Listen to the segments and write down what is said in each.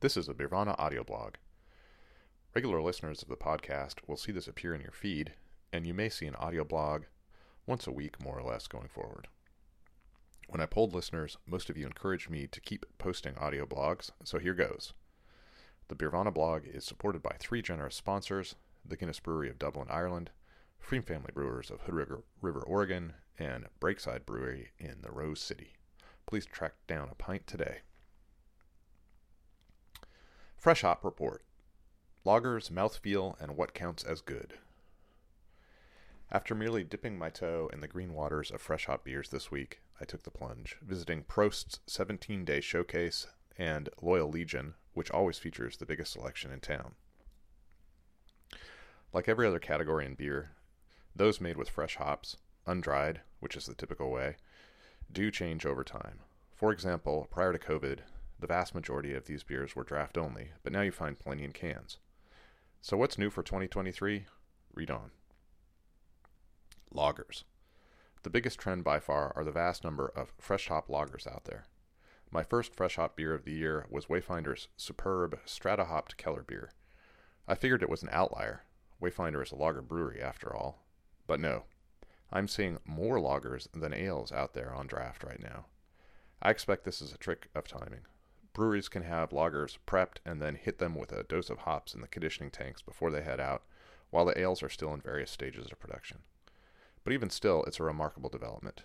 This is a Beervana audio blog. Regular listeners of the podcast will see this appear in your feed, and you may see an audio blog once a week, more or less, going forward. When I polled listeners, most of you encouraged me to keep posting audio blogs, so here goes. The Beervana blog is supported by three generous sponsors the Guinness Brewery of Dublin, Ireland, pFriem Family Brewers of Hood River, River, Oregon, and Breakside Brewery in the Rose City. Please track down a pint today. Fresh Hop Report Lagers, Mouthfeel, and What Counts as Good. After merely dipping my toe in the green waters of fresh hop beers this week, I took the plunge, visiting Prost's 17 day showcase and Loyal Legion, which always features the biggest selection in town. Like every other category in beer, those made with fresh hops, undried, which is the typical way, do change over time. For example, prior to COVID, the vast majority of these beers were draft only, but now you find plenty in cans. So, what's new for 2023? Read on. Lagers. The biggest trend by far are the vast number of fresh hop lagers out there. My first fresh hop beer of the year was Wayfinder's superb Strata hopped Keller beer. I figured it was an outlier. Wayfinder is a lager brewery, after all. But no, I'm seeing more lagers than ales out there on draft right now. I expect this is a trick of timing breweries can have lagers prepped and then hit them with a dose of hops in the conditioning tanks before they head out, while the ales are still in various stages of production. But even still, it's a remarkable development.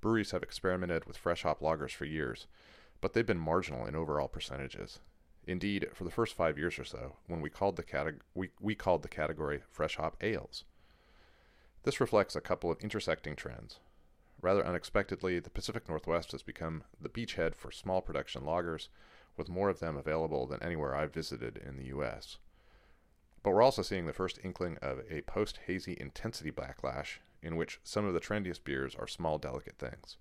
Breweries have experimented with fresh hop lagers for years, but they've been marginal in overall percentages. Indeed, for the first five years or so, when we called the, categ- we, we called the category fresh hop ales. This reflects a couple of intersecting trends. Rather unexpectedly, the Pacific Northwest has become the beachhead for small production lagers, with more of them available than anywhere I've visited in the U.S. But we're also seeing the first inkling of a post hazy intensity backlash, in which some of the trendiest beers are small, delicate things.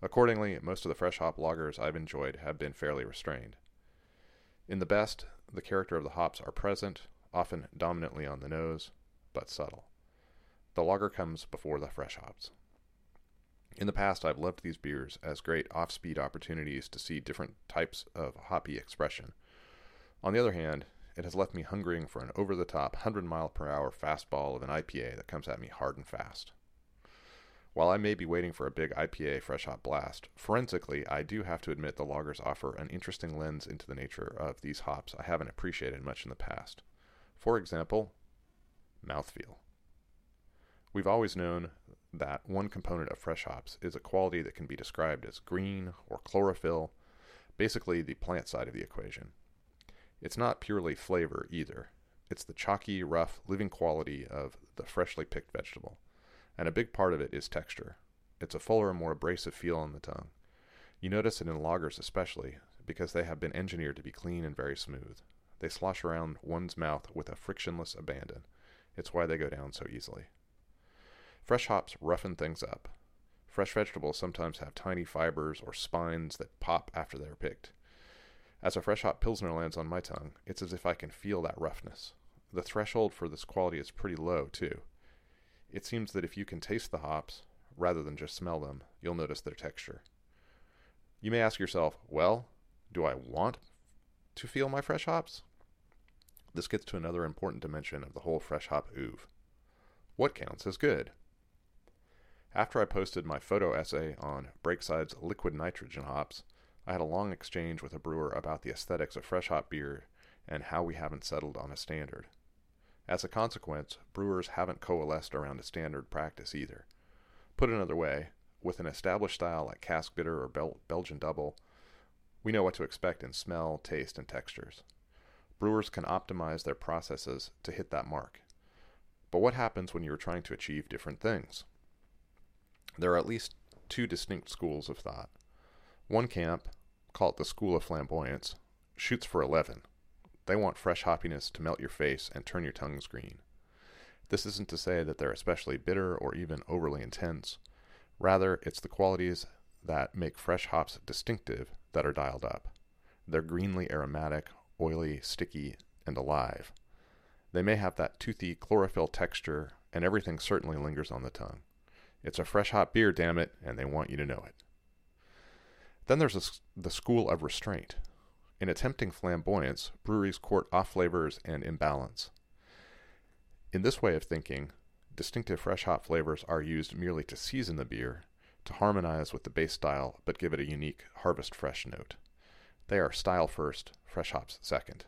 Accordingly, most of the fresh hop lagers I've enjoyed have been fairly restrained. In the best, the character of the hops are present, often dominantly on the nose, but subtle. The lager comes before the fresh hops. In the past, I've loved these beers as great off speed opportunities to see different types of hoppy expression. On the other hand, it has left me hungering for an over the top 100 mile per hour fastball of an IPA that comes at me hard and fast. While I may be waiting for a big IPA fresh hop blast, forensically, I do have to admit the lagers offer an interesting lens into the nature of these hops I haven't appreciated much in the past. For example, mouthfeel. We've always known that one component of fresh hops is a quality that can be described as green or chlorophyll, basically the plant side of the equation. It's not purely flavor either. It's the chalky, rough, living quality of the freshly picked vegetable. And a big part of it is texture. It's a fuller, more abrasive feel on the tongue. You notice it in lagers especially, because they have been engineered to be clean and very smooth. They slosh around one's mouth with a frictionless abandon. It's why they go down so easily. Fresh hops roughen things up. Fresh vegetables sometimes have tiny fibers or spines that pop after they're picked. As a fresh hop Pilsner lands on my tongue, it's as if I can feel that roughness. The threshold for this quality is pretty low, too. It seems that if you can taste the hops, rather than just smell them, you'll notice their texture. You may ask yourself, well, do I want to feel my fresh hops? This gets to another important dimension of the whole fresh hop oeuvre. What counts as good? After I posted my photo essay on Breakside's liquid nitrogen hops, I had a long exchange with a brewer about the aesthetics of fresh hop beer and how we haven't settled on a standard. As a consequence, brewers haven't coalesced around a standard practice either. Put another way, with an established style like cask bitter or Bel- Belgian double, we know what to expect in smell, taste, and textures. Brewers can optimize their processes to hit that mark. But what happens when you're trying to achieve different things? There are at least two distinct schools of thought. One camp, call it the School of Flamboyance, shoots for 11. They want fresh hoppiness to melt your face and turn your tongues green. This isn't to say that they're especially bitter or even overly intense. Rather, it's the qualities that make fresh hops distinctive that are dialed up. They're greenly aromatic, oily, sticky, and alive. They may have that toothy chlorophyll texture, and everything certainly lingers on the tongue. It's a fresh hop beer, damn it, and they want you to know it. Then there's a, the school of restraint. In attempting flamboyance, breweries court off flavors and imbalance. In this way of thinking, distinctive fresh hop flavors are used merely to season the beer, to harmonize with the base style, but give it a unique harvest fresh note. They are style first, fresh hops second.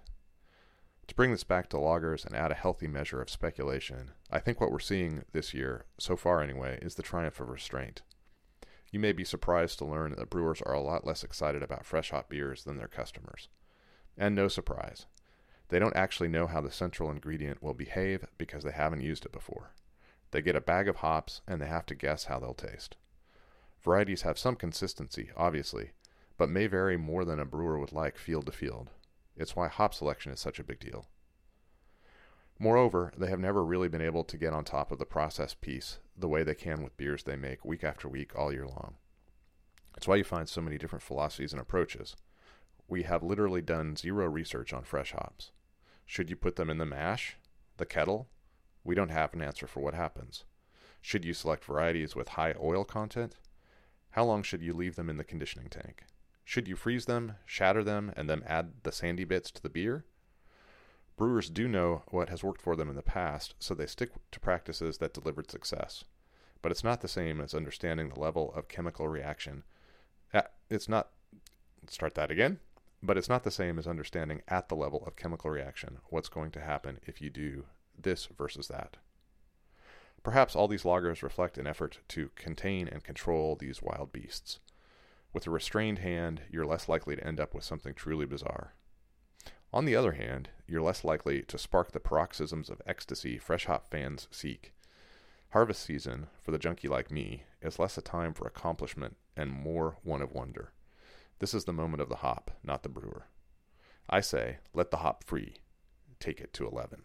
To bring this back to lagers and add a healthy measure of speculation, I think what we're seeing this year, so far anyway, is the triumph of restraint. You may be surprised to learn that brewers are a lot less excited about fresh hop beers than their customers. And no surprise. They don't actually know how the central ingredient will behave because they haven't used it before. They get a bag of hops and they have to guess how they'll taste. Varieties have some consistency, obviously, but may vary more than a brewer would like field to field. It's why hop selection is such a big deal. Moreover, they have never really been able to get on top of the process piece the way they can with beers they make week after week all year long. It's why you find so many different philosophies and approaches. We have literally done zero research on fresh hops. Should you put them in the mash? The kettle? We don't have an answer for what happens. Should you select varieties with high oil content? How long should you leave them in the conditioning tank? Should you freeze them, shatter them, and then add the sandy bits to the beer? Brewers do know what has worked for them in the past, so they stick to practices that delivered success. But it's not the same as understanding the level of chemical reaction. It's not, start that again, but it's not the same as understanding at the level of chemical reaction what's going to happen if you do this versus that. Perhaps all these lagers reflect an effort to contain and control these wild beasts. With a restrained hand, you're less likely to end up with something truly bizarre. On the other hand, you're less likely to spark the paroxysms of ecstasy fresh hop fans seek. Harvest season, for the junkie like me, is less a time for accomplishment and more one of wonder. This is the moment of the hop, not the brewer. I say, let the hop free. Take it to 11.